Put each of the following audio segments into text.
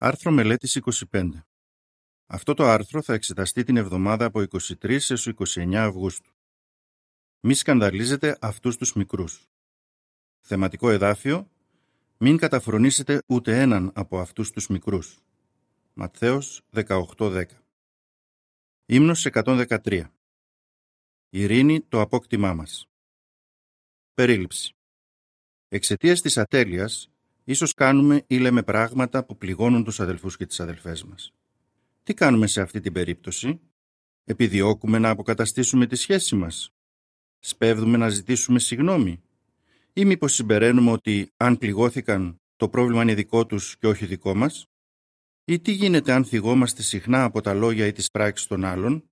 Άρθρο μελέτης 25. Αυτό το άρθρο θα εξεταστεί την εβδομάδα από 23 έως 29 Αυγούστου. Μη σκανδαλίζετε αυτούς τους μικρούς. Θεματικό εδάφιο Μην καταφρονήσετε ούτε έναν από αυτούς τους μικρούς. Ματθαίος 18.10 Ύμνος 113 Ειρήνη το απόκτημά μας. Περίληψη Εξαιτίας της ατέλειας Ίσως κάνουμε ή λέμε πράγματα που πληγώνουν τους αδελφούς και τις αδελφές μας. Τι κάνουμε σε αυτή την περίπτωση; Επιδιώκουμε να αποκαταστήσουμε τη σχέση μας; Σπέβδουμε να ζητήσουμε συγνώμη; Ή μήπως συμπεραίνουμε ότι αν πληγώθηκαν το πρόβλημα είναι δικό τους και όχι δικό μας; Ή τι γίνεται αν θυγόμαστε συχνά από τα λόγια ή τις πράξεις των άλλων;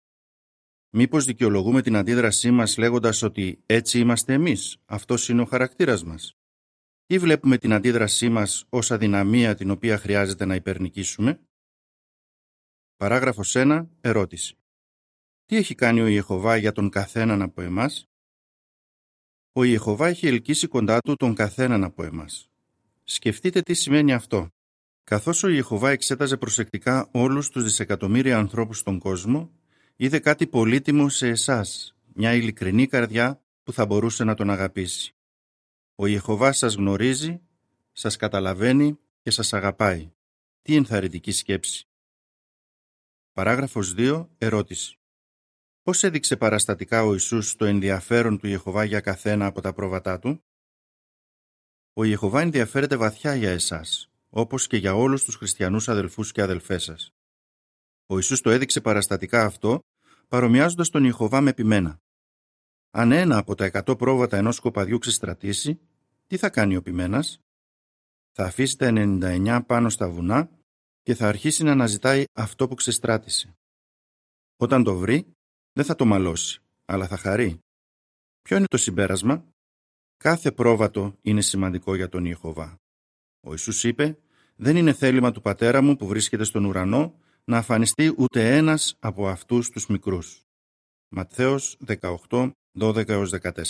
Μήπως δικαιολογούμε την αντίδρασή μας λέγοντας ότι έτσι είμαστε εμείς, αυτός είναι ο χαρακτήρας μας ή βλέπουμε την αντίδρασή μας ως αδυναμία την οποία χρειάζεται να υπερνικήσουμε; Παράγραφος 1. Ερώτηση. Τι έχει κάνει ο Ιεχωβά για τον καθέναν από εμάς; Ο Ιεχωβά έχει ελκύσει κοντά του τον καθέναν από εμάς. Σκεφτείτε τι σημαίνει αυτό. Καθώς ο Ιεχωβά εξέταζε προσεκτικά όλους τους δισεκατομμύρια ανθρώπους στον κόσμο, είδε κάτι πολύτιμο σε εσάς, μια ειλικρινή καρδιά που θα μπορούσε να τον αγαπήσει. Ο Ιεχωβάς σας γνωρίζει, σας καταλαβαίνει και σας αγαπάει. Τι ενθαρρυντική σκέψη. Παράγραφος 2. Ερώτηση. Πώς έδειξε παραστατικά ο Ιησούς το ενδιαφέρον του Ιεχωβά για καθένα από τα πρόβατά του; Ο Ιεχωβά ενδιαφέρεται βαθιά για εσάς, όπως και για όλους τους χριστιανούς αδελφούς και αδελφές σας. Ο Ιησούς το έδειξε παραστατικά αυτό, παρομοιάζοντας τον Ιεχωβά με πιμένα. Αν ένα από τα εκατό πρόβατα ενός σκοπαδιού ξεστρατήσει, τι θα κάνει ο ποιμένας; Θα αφήσει τα 99 πάνω στα βουνά και θα αρχίσει να αναζητάει αυτό που ξεστράτησε. Όταν το βρει, δεν θα το μαλώσει, αλλά θα χαρεί. Ποιο είναι το συμπέρασμα; Κάθε πρόβατο είναι σημαντικό για τον Ιεχωβά. Ο Ιησούς είπε «Δεν είναι θέλημα του Πατέρα μου που βρίσκεται στον ουρανό να αφανιστεί ούτε ένας από αυτούς τους μικρούς». Ματθαίος 18, 12-14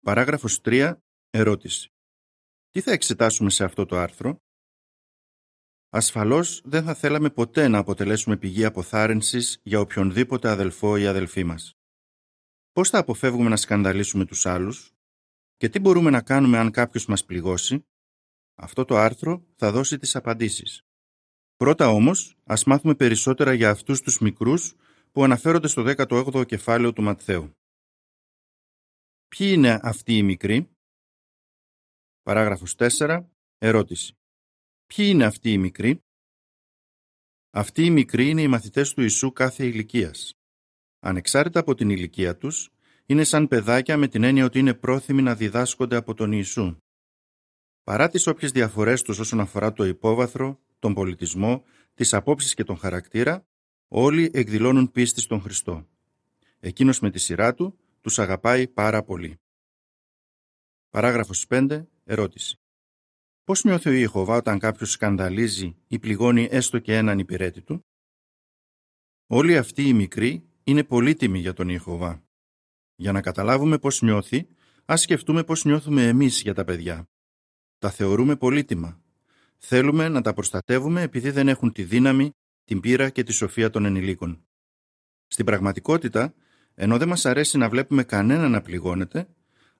Παράγραφος 3. Ερώτηση. Τι θα εξετάσουμε σε αυτό το άρθρο; Ασφαλώς δεν θα θέλαμε ποτέ να αποτελέσουμε πηγή αποθάρρυνσης για οποιονδήποτε αδελφό ή αδελφή μας. Πώς θα αποφεύγουμε να σκανδαλίσουμε τους άλλους; Και τι μπορούμε να κάνουμε αν κάποιος μας πληγώσει; Αυτό το άρθρο θα δώσει τις απαντήσεις. Πρώτα όμως, ας μάθουμε περισσότερα για αυτούς τους μικρούς που αναφέρονται στο 18ο κεφάλαιο του Ματθαίου. Ποιοι είναι αυτοί οι μικροί; Παράγραφος 4. Ερώτηση. Ποιοι είναι αυτοί οι μικροί; Αυτοί οι μικροί είναι οι μαθητές του Ιησού κάθε ηλικίας. Ανεξάρτητα από την ηλικία τους, είναι σαν παιδάκια με την έννοια ότι είναι πρόθυμοι να διδάσκονται από τον Ιησού. Παρά τις όποιες διαφορές τους όσον αφορά το υπόβαθρο, τον πολιτισμό, τις απόψεις και τον χαρακτήρα, όλοι εκδηλώνουν πίστη στον Χριστό. Εκείνος με τη σειρά του τους αγαπάει πάρα πολύ. Παράγραφος 5. Ερώτηση. Πώς νιώθει ο Ιεχωβά όταν κάποιος σκανδαλίζει ή πληγώνει έστω και έναν υπηρέτη του; Όλοι αυτοί οι μικροί είναι πολύτιμοι για τον Ιεχωβά. Για να καταλάβουμε πώς νιώθει, ας σκεφτούμε πώς νιώθουμε εμείς για τα παιδιά. Τα θεωρούμε πολύτιμα. Θέλουμε να τα προστατεύουμε επειδή δεν έχουν τη δύναμη, την πείρα και τη σοφία των ενηλίκων. Στην πραγματικότητα, ενώ δεν μας αρέσει να βλέπουμε κανένα να πληγώνεται,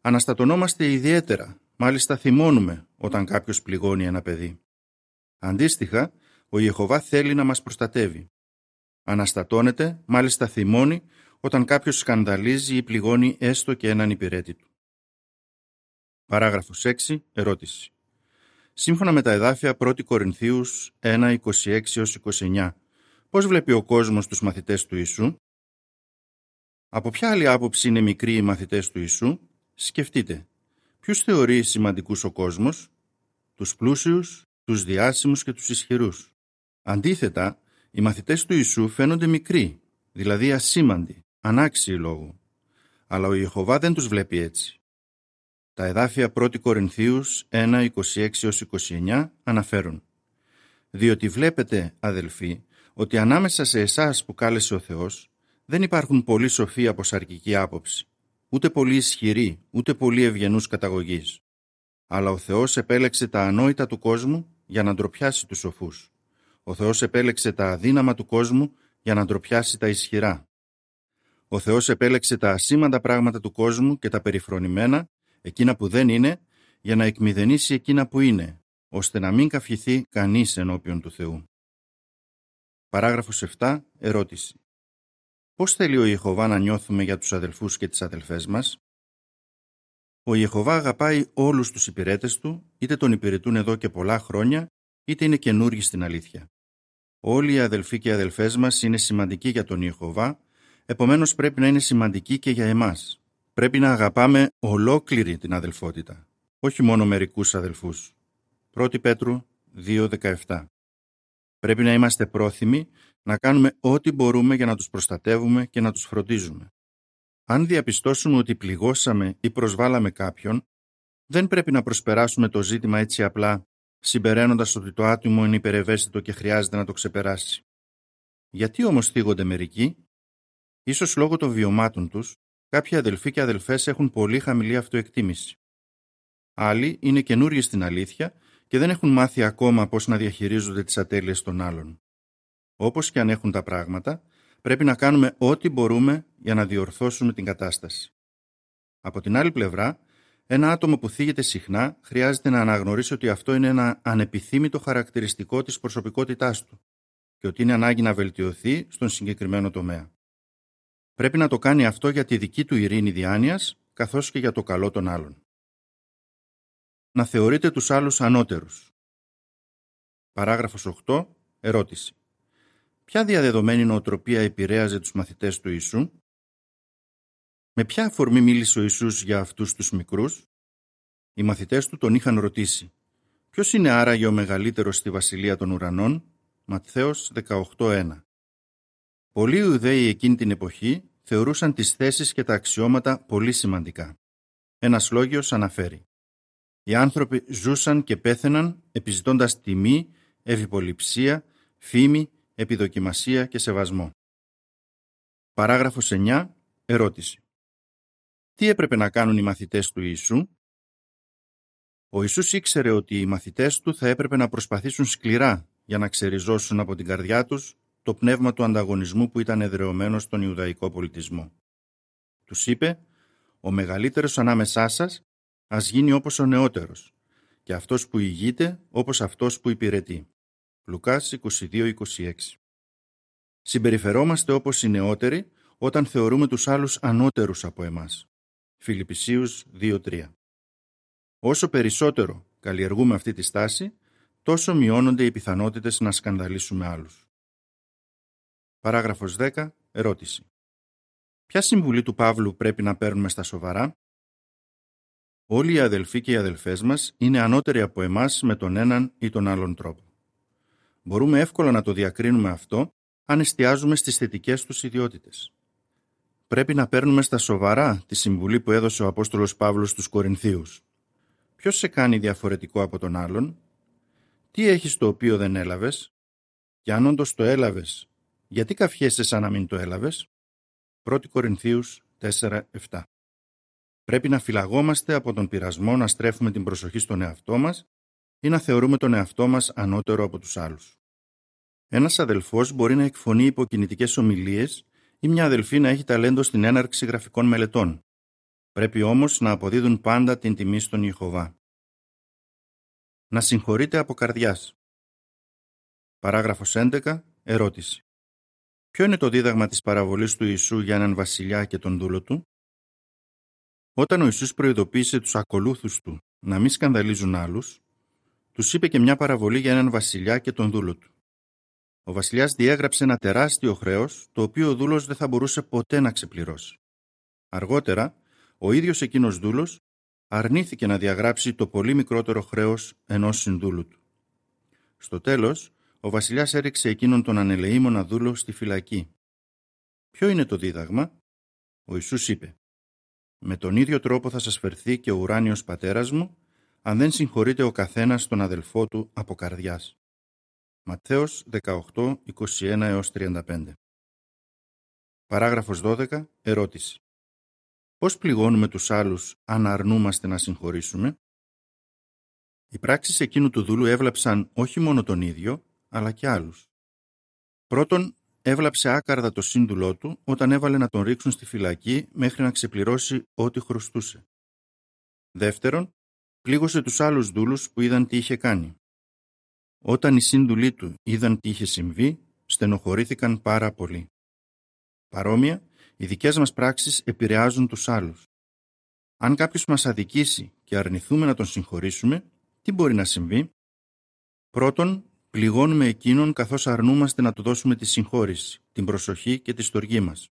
αναστατωνόμαστε ιδιαίτερα, μάλιστα θυμώνουμε όταν κάποιος πληγώνει ένα παιδί. Αντίστοιχα, ο Ιεχωβά θέλει να μας προστατεύει. Αναστατώνεται, μάλιστα θυμώνει, όταν κάποιος σκανδαλίζει ή πληγώνει έστω και έναν υπηρέτη του. Παράγραφος 6. Ερώτηση. Σύμφωνα με τα εδάφια 1 Κορινθίους 1, 26-29, πώς βλέπει ο κόσμος τους μαθητές του Ιησού; Από ποια άλλη άποψη είναι μικροί οι μαθητές του Ιησού; Σκεφτείτε. Ποιους θεωρεί σημαντικούς ο κόσμος; Τους πλούσιους, τους διάσημους και τους ισχυρούς. Αντίθετα, οι μαθητές του Ιησού φαίνονται μικροί, δηλαδή ασήμαντοι, ανάξιοι λόγου. Αλλά ο Ιεχωβά δεν τους βλέπει έτσι. Τα εδάφια 1 Κορινθίους 1, 26-29 αναφέρουν «Διότι βλέπετε, αδελφοί, ότι ανάμεσα σε εσάς που κάλεσε ο Θεός, δεν υπάρχουν πολλοί σοφοί από σαρκική άποψη, ούτε πολύ ισχυροί, ούτε πολύ ευγενούς καταγωγής. Αλλά ο Θεός επέλεξε τα ανόητα του κόσμου για να ντροπιάσει τους σοφούς. Ο Θεός επέλεξε τα αδύναμα του κόσμου για να ντροπιάσει τα ισχυρά. Ο Θεός επέλεξε τα ασήμαντα πράγματα του κόσμου και τα περιφρονημένα, εκείνα που δεν είναι, για να εκμηδενήσει εκείνα που είναι, ώστε να μην καυχηθεί κανείς ενώπιον του Θεού. Παράγραφος 7. Ερώτηση. Πώς θέλει ο Ιεχωβά να νιώθουμε για τους αδελφούς και τις αδελφές μας; Ο Ιεχωβά αγαπάει όλους τους υπηρέτες του, είτε τον υπηρετούν εδώ και πολλά χρόνια, είτε είναι καινούργοι στην αλήθεια. Όλοι οι αδελφοί και οι αδελφές μας είναι σημαντικοί για τον Ιεχωβά, επομένως πρέπει να είναι σημαντικοί και για εμάς. Πρέπει να αγαπάμε ολόκληρη την αδελφότητα, όχι μόνο μερικούς αδελφούς. 1 Πέτρου 2.17 Πρέπει να είμαστε πρόθυμοι να κάνουμε ό,τι μπορούμε για να τους προστατεύουμε και να τους φροντίζουμε. Αν διαπιστώσουμε ότι πληγώσαμε ή προσβάλαμε κάποιον, δεν πρέπει να προσπεράσουμε το ζήτημα έτσι απλά, συμπεραίνοντας ότι το άτομο είναι υπερευαίσθητο και χρειάζεται να το ξεπεράσει. Γιατί όμως θίγονται μερικοί; Ίσως λόγω των βιωμάτων τους, κάποιοι αδελφοί και αδελφές έχουν πολύ χαμηλή αυτοεκτίμηση. Άλλοι είναι καινούριοι στην αλήθεια και δεν έχουν μάθει ακόμα πώς να διαχειρίζονται τις ατέλειες των άλλων. Όπως και αν έχουν τα πράγματα, πρέπει να κάνουμε ό,τι μπορούμε για να διορθώσουμε την κατάσταση. Από την άλλη πλευρά, ένα άτομο που θίγεται συχνά χρειάζεται να αναγνωρίσει ότι αυτό είναι ένα ανεπιθύμητο χαρακτηριστικό της προσωπικότητάς του και ότι είναι ανάγκη να βελτιωθεί στον συγκεκριμένο τομέα. Πρέπει να το κάνει αυτό για τη δική του ειρήνη διάνοιας καθώς και για το καλό των άλλων να θεωρείτε τους άλλους ανώτερους. Παράγραφος 8. Ερώτηση. Ποια διαδεδομένη νοοτροπία επηρέαζε τους μαθητές του Ιησού; Με ποια αφορμή μίλησε ο Ιησούς για αυτούς τους μικρούς; Οι μαθητές του τον είχαν ρωτήσει. Ποιος είναι άραγε ο μεγαλύτερος στη Βασιλεία των Ουρανών; Ματθαίος 18.1 Πολλοί Ιουδαίοι εκείνη την εποχή θεωρούσαν τις θέσεις και τα αξιώματα πολύ σημαντικά. Ένας λόγιος αναφέρει οι άνθρωποι ζούσαν και πέθαιναν επιζητώντας τιμή, ευυποληψία, φήμη, επιδοκιμασία και σεβασμό. Παράγραφος 9. Ερώτηση. Τι έπρεπε να κάνουν οι μαθητές του Ιησού; Ο Ιησούς ήξερε ότι οι μαθητές του θα έπρεπε να προσπαθήσουν σκληρά για να ξεριζώσουν από την καρδιά τους το πνεύμα του ανταγωνισμού που ήταν εδρεωμένο στον Ιουδαϊκό πολιτισμό. Τους είπε «Ο μεγαλύτερος ανάμεσά σας ας γίνει όπως ο νεότερος και αυτός που ηγείται όπως αυτός που υπηρετεί. Λουκάς 22-26 Συμπεριφερόμαστε όπως οι νεότεροι όταν θεωρούμε τους άλλους ανώτερους από εμάς. Φιλιππισίους 2-3 Όσο περισσότερο καλλιεργούμε αυτή τη στάση, τόσο μειώνονται οι πιθανότητες να σκανδαλίσουμε άλλους. Παράγραφος 10. Ερώτηση. Ποια συμβουλή του Παύλου πρέπει να παίρνουμε στα σοβαρά; Όλοι οι αδελφοί και οι αδελφές μας είναι ανώτεροι από εμάς με τον έναν ή τον άλλον τρόπο. Μπορούμε εύκολα να το διακρίνουμε αυτό αν εστιάζουμε στις θετικές τους ιδιότητες. Πρέπει να παίρνουμε στα σοβαρά τη συμβουλή που έδωσε ο Απόστολος Παύλος στους Κορινθίους. Ποιος σε κάνει διαφορετικό από τον άλλον; Τι έχεις το οποίο δεν έλαβες; Και αν όντως το έλαβες, γιατί καφιέσαι σαν να μην το έλαβες; 1 Κορινθίους 4-7 Πρέπει να φυλαγόμαστε από τον πειρασμό να στρέφουμε την προσοχή στον εαυτό μας ή να θεωρούμε τον εαυτό μας ανώτερο από τους άλλους. Ένας αδελφός μπορεί να εκφωνεί υποκινητικές ομιλίες ή μια αδελφή να έχει ταλέντο στην έναρξη γραφικών μελετών. Πρέπει όμως να αποδίδουν πάντα την τιμή στον Ιεχωβά. Να συγχωρείτε από καρδιάς. Παράγραφος 11. Ερώτηση. Ποιο είναι το δίδαγμα της παραβολής του Ιησού για έναν βασιλιά και τον δούλο του; Όταν ο Ιησούς προειδοποίησε τους ακολούθους του να μην σκανδαλίζουν άλλους, τους είπε και μια παραβολή για έναν βασιλιά και τον δούλο του. Ο βασιλιάς διέγραψε ένα τεράστιο χρέος, το οποίο ο δούλος δεν θα μπορούσε ποτέ να ξεπληρώσει. Αργότερα, ο ίδιος εκείνος δούλος αρνήθηκε να διαγράψει το πολύ μικρότερο χρέος ενός συνδούλου του. Στο τέλος, ο βασιλιάς έριξε εκείνον τον ανελεήμονα δούλο στη φυλακή. Ποιο είναι το δίδαγμα; Ο Ιησούς είπε με τον ίδιο τρόπο θα σας φερθεί και ο ουράνιος πατέρας μου, αν δεν συγχωρείτε ο καθένας τον αδελφό του από καρδιάς. Ματθαίος 18, 21 35 Παράγραφος 12. Ερώτηση. Πώς πληγώνουμε τους άλλους αν αρνούμαστε να συγχωρήσουμε; Οι πράξεις εκείνου του δούλου έβλαψαν όχι μόνο τον ίδιο, αλλά και άλλους. Πρώτον, έβλαψε άκαρδα το σύνδουλό του όταν έβαλε να τον ρίξουν στη φυλακή μέχρι να ξεπληρώσει ό,τι χρωστούσε. Δεύτερον, πλήγωσε τους άλλους δούλους που είδαν τι είχε κάνει. Όταν οι σύνδουλοι του είδαν τι είχε συμβεί, στενοχωρήθηκαν πάρα πολύ. Παρόμοια, οι δικές μας πράξεις επηρεάζουν τους άλλους. Αν κάποιος μας αδικήσει και αρνηθούμε να τον συγχωρήσουμε, τι μπορεί να συμβεί; Πρώτον, πληγώνουμε εκείνον καθώς αρνούμαστε να του δώσουμε τη συγχώρηση, την προσοχή και τη στοργή μας.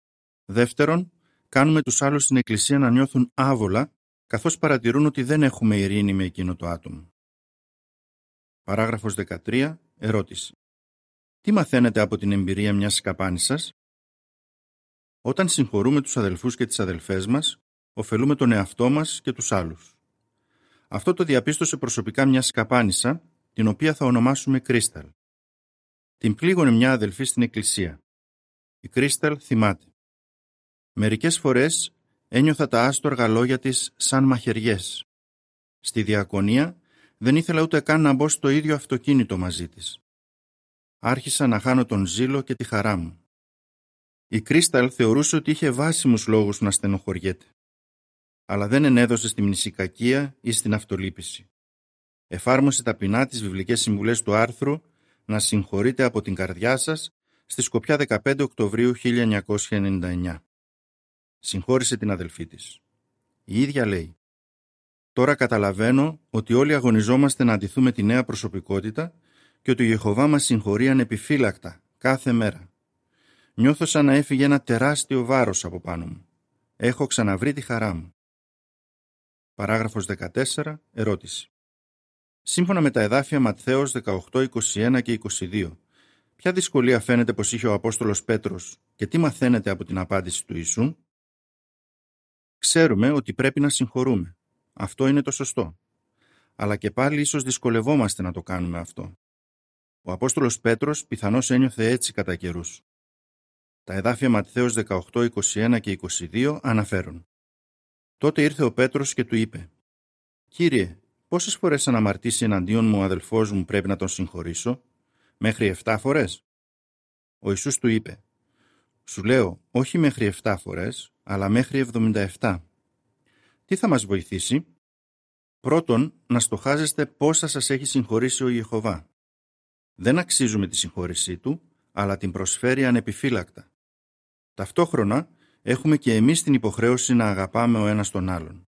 Δεύτερον, κάνουμε τους άλλους στην Εκκλησία να νιώθουν άβολα καθώς παρατηρούν ότι δεν έχουμε ειρήνη με εκείνο το άτομο. Παράγραφος 13. Ερώτηση. Τι μαθαίνετε από την εμπειρία μιας σκαπάνησας; Όταν συγχωρούμε τους αδελφούς και τις αδελφές μας, ωφελούμε τον εαυτό μας και τους άλλους. Αυτό το διαπίστωσε προσωπικά μια σκαπάνισσα, την οποία θα ονομάσουμε Κρίσταλ. Την πλήγωνε μια αδελφή στην εκκλησία. Η Κρίσταλ θυμάται. Μερικές φορές ένιωθα τα άστοργα λόγια της σαν μαχαιριές. Στη διακονία δεν ήθελα ούτε καν να μπω στο ίδιο αυτοκίνητο μαζί της. Άρχισα να χάνω τον ζήλο και τη χαρά μου. Η Κρίσταλ θεωρούσε ότι είχε βάσιμους λόγους να στενοχωριέται. Αλλά δεν ενέδωσε στη μνησικακία ή στην αυτολύπηση. Εφάρμοσε ταπεινά τις βιβλικές συμβουλές του άρθρου να συγχωρείτε από την καρδιά σας στη Σκοπιά 15 Οκτωβρίου 1999. Συγχώρησε την αδελφή της. Η ίδια λέει «Τώρα καταλαβαίνω ότι όλοι αγωνιζόμαστε να αντιθούμε τη νέα προσωπικότητα και ότι ο Ιεχωβά μας συγχωρεί ανεπιφύλακτα κάθε μέρα. Νιώθω σαν να έφυγε ένα τεράστιο βάρος από πάνω μου. Έχω ξαναβρει τη χαρά μου. Παράγραφος 14. Ερώτηση. Σύμφωνα με τα εδάφια Ματθαίος 18, 21 και 22, ποια δυσκολία φαίνεται πως είχε ο Απόστολος Πέτρος και τι μαθαίνετε από την απάντηση του Ιησού; Ξέρουμε ότι πρέπει να συγχωρούμε. Αυτό είναι το σωστό. Αλλά και πάλι ίσως δυσκολευόμαστε να το κάνουμε αυτό. Ο Απόστολος Πέτρος πιθανώς ένιωθε έτσι κατά καιρούς. Τα εδάφια Ματθαίος 18, 21 και 22 αναφέρουν. Τότε ήρθε ο Πέτρος και του είπε «Κύριε, πόσες φορές αναμαρτήσει εναντίον μου ο αδελφός μου πρέπει να τον συγχωρήσω, μέχρι 7 φορές» Ο Ιησούς του είπε «Σου λέω όχι μέχρι 7 φορές, αλλά μέχρι 77». Τι θα μας βοηθήσει; Πρώτον, να στοχάζεστε πόσα σας έχει συγχωρήσει ο Ιεχωβά. Δεν αξίζουμε τη συγχώρησή του, αλλά την προσφέρει ανεπιφύλακτα. Ταυτόχρονα, έχουμε και εμείς την υποχρέωση να αγαπάμε ο ένας τον άλλον.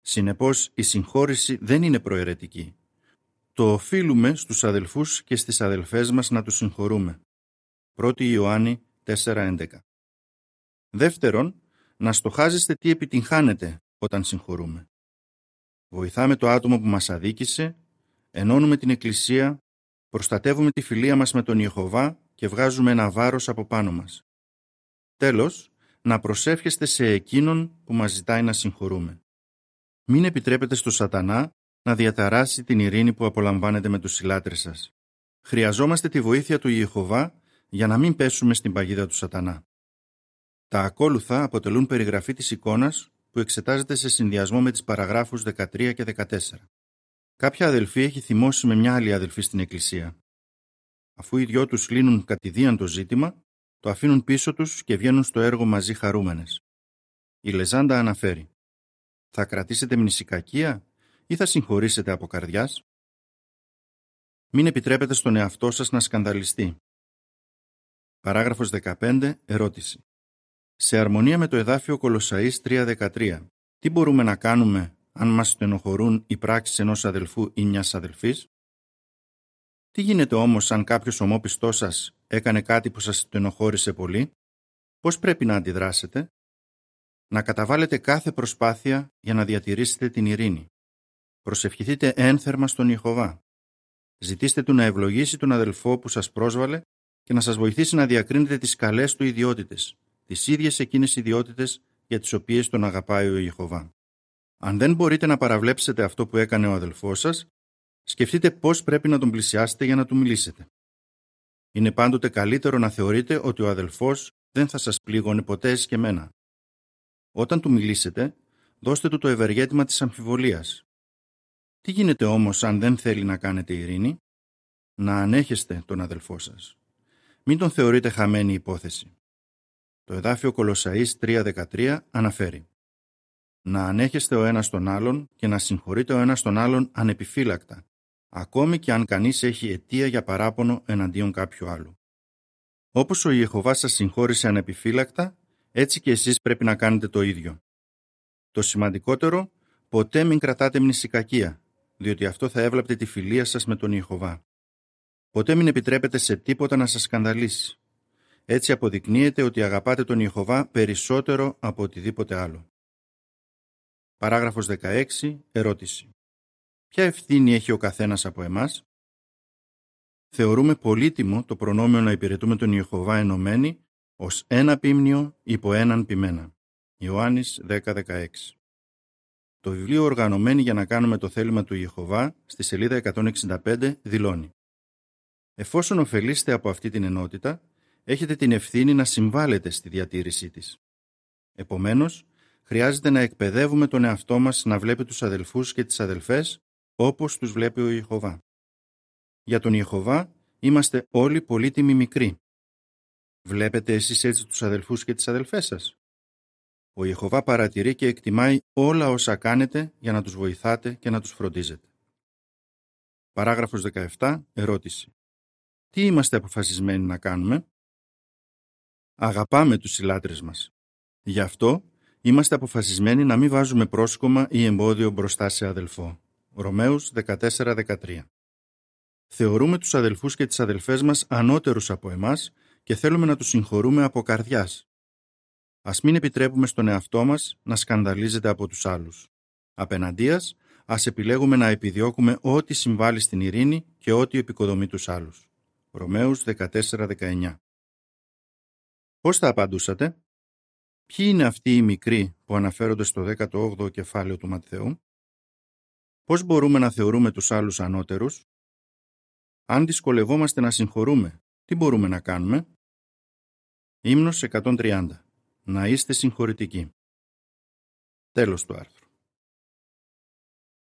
Συνεπώς, η συγχώρηση δεν είναι προαιρετική. Το οφείλουμε στους αδελφούς και στις αδελφές μας να τους συγχωρούμε. 1 Ιωάννη 4.11 Δεύτερον, να στοχάζεστε τι επιτυγχάνετε όταν συγχωρούμε. Βοηθάμε το άτομο που μας αδίκησε, ενώνουμε την Εκκλησία, προστατεύουμε τη φιλία μας με τον Ιεχωβά και βγάζουμε ένα βάρος από πάνω μας. Τέλος, να προσεύχεστε σε εκείνον που μας ζητάει να συγχωρούμε. Μην επιτρέπετε στο σατανά να διαταράσει την ειρήνη που απολαμβάνετε με τους συλλάτρες σας. Χρειαζόμαστε τη βοήθεια του Ιεχωβά για να μην πέσουμε στην παγίδα του σατανά. Τα ακόλουθα αποτελούν περιγραφή της εικόνας που εξετάζεται σε συνδυασμό με τις παραγράφους 13 και 14. Κάποια αδελφή έχει θυμώσει με μια άλλη αδελφή στην εκκλησία. Αφού οι δυο τους λύνουν κατηδίαν το ζήτημα, το αφήνουν πίσω τους και βγαίνουν στο έργο μαζί χαρούμενες. Η Λεζάντα αναφέρει «Θα κρατήσετε μνησικακία ή θα συγχωρήσετε από καρδιάς» Μην επιτρέπετε στον εαυτό σας να σκανδαλιστεί. Παράγραφος 15. Ερώτηση. Σε αρμονία με το εδάφιο Κολοσσαής 3.13, τι μπορούμε να κάνουμε αν μας στενοχωρούν οι πράξεις ενός αδελφού ή μιας αδελφής; Τι γίνεται όμως αν κάποιος ομόπιστός σας έκανε κάτι που σας στενοχώρησε πολύ; Πώς πρέπει να αντιδράσετε; Να καταβάλλετε κάθε προσπάθεια για να διατηρήσετε την ειρήνη. Προσευχηθείτε ένθερμα στον Ιεχωβά. Ζητήστε του να ευλογήσει τον αδελφό που σας πρόσβαλε και να σας βοηθήσει να διακρίνετε τις καλές του ιδιότητες, τις ίδιες εκείνες ιδιότητες για τις οποίες τον αγαπάει ο Ιεχωβά. Αν δεν μπορείτε να παραβλέψετε αυτό που έκανε ο αδελφός σας, σκεφτείτε πώς πρέπει να τον πλησιάσετε για να του μιλήσετε. Είναι πάντοτε καλύτερο να θεωρείτε ότι ο αδελφός δεν θα σας πλήγωνε ποτέ εσκεμένα. Όταν του μιλήσετε, δώστε του το ευεργέτημα της αμφιβολίας. Τι γίνεται όμως αν δεν θέλει να κάνετε ειρήνη; Να ανέχεστε τον αδελφό σας. Μην τον θεωρείτε χαμένη υπόθεση. Το εδάφιο Κολοσαΐς 3.13 αναφέρει «Να ανέχεστε ο ένας τον άλλον και να συγχωρείτε ο ένας τον άλλον ανεπιφύλακτα, ακόμη και αν κανείς έχει αιτία για παράπονο εναντίον κάποιου άλλου». Όπως ο Ιεχωβάς σας συγχώρησε ανεπιφύλακτα, έτσι και εσείς πρέπει να κάνετε το ίδιο. Το σημαντικότερο, ποτέ μην κρατάτε μνησικακία, διότι αυτό θα έβλαπτε τη φιλία σας με τον Ιεχωβά. Ποτέ μην επιτρέπετε σε τίποτα να σας σκανδαλίσει. Έτσι αποδεικνύεται ότι αγαπάτε τον Ιεχωβά περισσότερο από οτιδήποτε άλλο. Παράγραφος 16. Ερώτηση. Ποια ευθύνη έχει ο καθένας από εμάς; Θεωρούμε πολύτιμο το προνόμιο να υπηρετούμε τον Ιεχωβά ενωμένοι ως ένα πίμνιο υπό έναν ποιμένα. Ιωάννης 10.16 Το βιβλίο «Οργανωμένοι για να κάνουμε το θέλημα του Ιεχωβά» στη σελίδα 165 δηλώνει Εφόσον ωφελείστε από αυτή την ενότητα, έχετε την ευθύνη να συμβάλλετε στη διατήρησή της. Επομένως, χρειάζεται να εκπαιδεύουμε τον εαυτό μας να βλέπει τους αδελφούς και τις αδελφές όπως τους βλέπει ο Ιεχωβά. Για τον Ιεχωβά είμαστε όλοι πολύτιμοι μικροί. Βλέπετε εσείς έτσι τους αδελφούς και τις αδελφές σας; Ο Ιεχωβά παρατηρεί και εκτιμάει όλα όσα κάνετε για να τους βοηθάτε και να τους φροντίζετε. Παράγραφος 17. Ερώτηση. Τι είμαστε αποφασισμένοι να κάνουμε; Αγαπάμε τους συλλάτρες μας. Γι' αυτό είμαστε αποφασισμένοι να μην βάζουμε πρόσκομα ή εμπόδιο μπροστά σε αδελφό. Ρωμαίους 14-13 Θεωρούμε τους αδελφούς και τις αδελφές μας ανώτερους από εμάς και θέλουμε να τους συγχωρούμε από καρδιάς. Ας μην επιτρέπουμε στον εαυτό μας να σκανδαλίζεται από τους άλλους. Απέναντίας, ας επιλέγουμε να επιδιώκουμε ό,τι συμβάλλει στην ειρήνη και ό,τι επικοδομεί τους άλλους. Ρωμαίους 14-19 Πώς θα απαντούσατε; Ποιοι είναι αυτοί οι μικροί που αναφέρονται στο 18ο κεφάλαιο του Ματθαίου; Πώς μπορούμε να θεωρούμε τους άλλους ανώτερους; Αν δυσκολευόμαστε να συγχωρούμε, τι μπορούμε να κάνουμε; Ύμνος 130. Να είστε συγχωρητικοί. Τέλος του άρθρου.